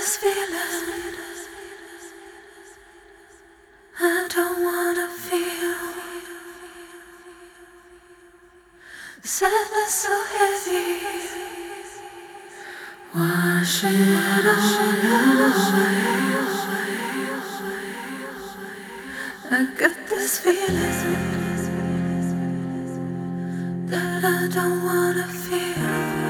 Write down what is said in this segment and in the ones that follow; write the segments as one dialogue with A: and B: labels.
A: this feeling. I don't wanna feel sadness so heavy. Wash it away. I got this feeling that I don't wanna feel.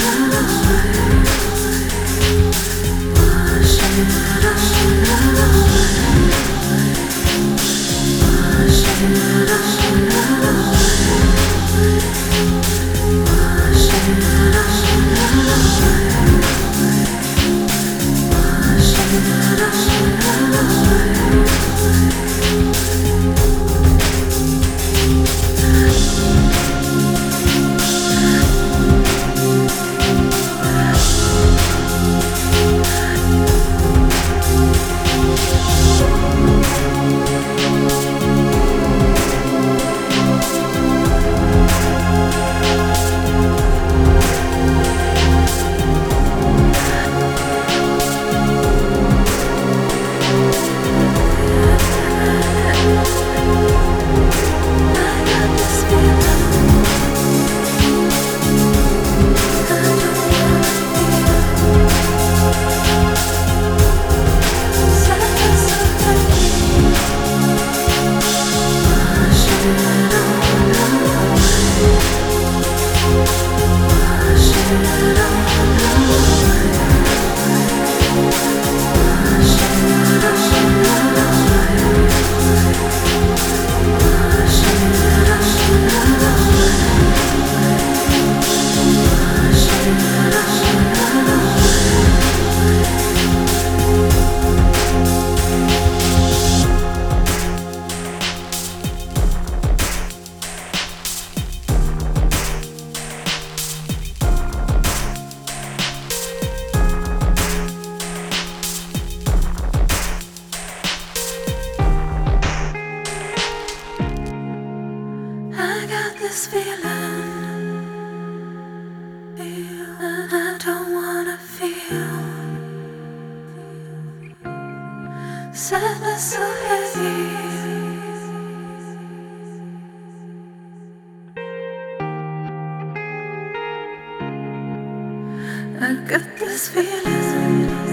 A: I got this feeling.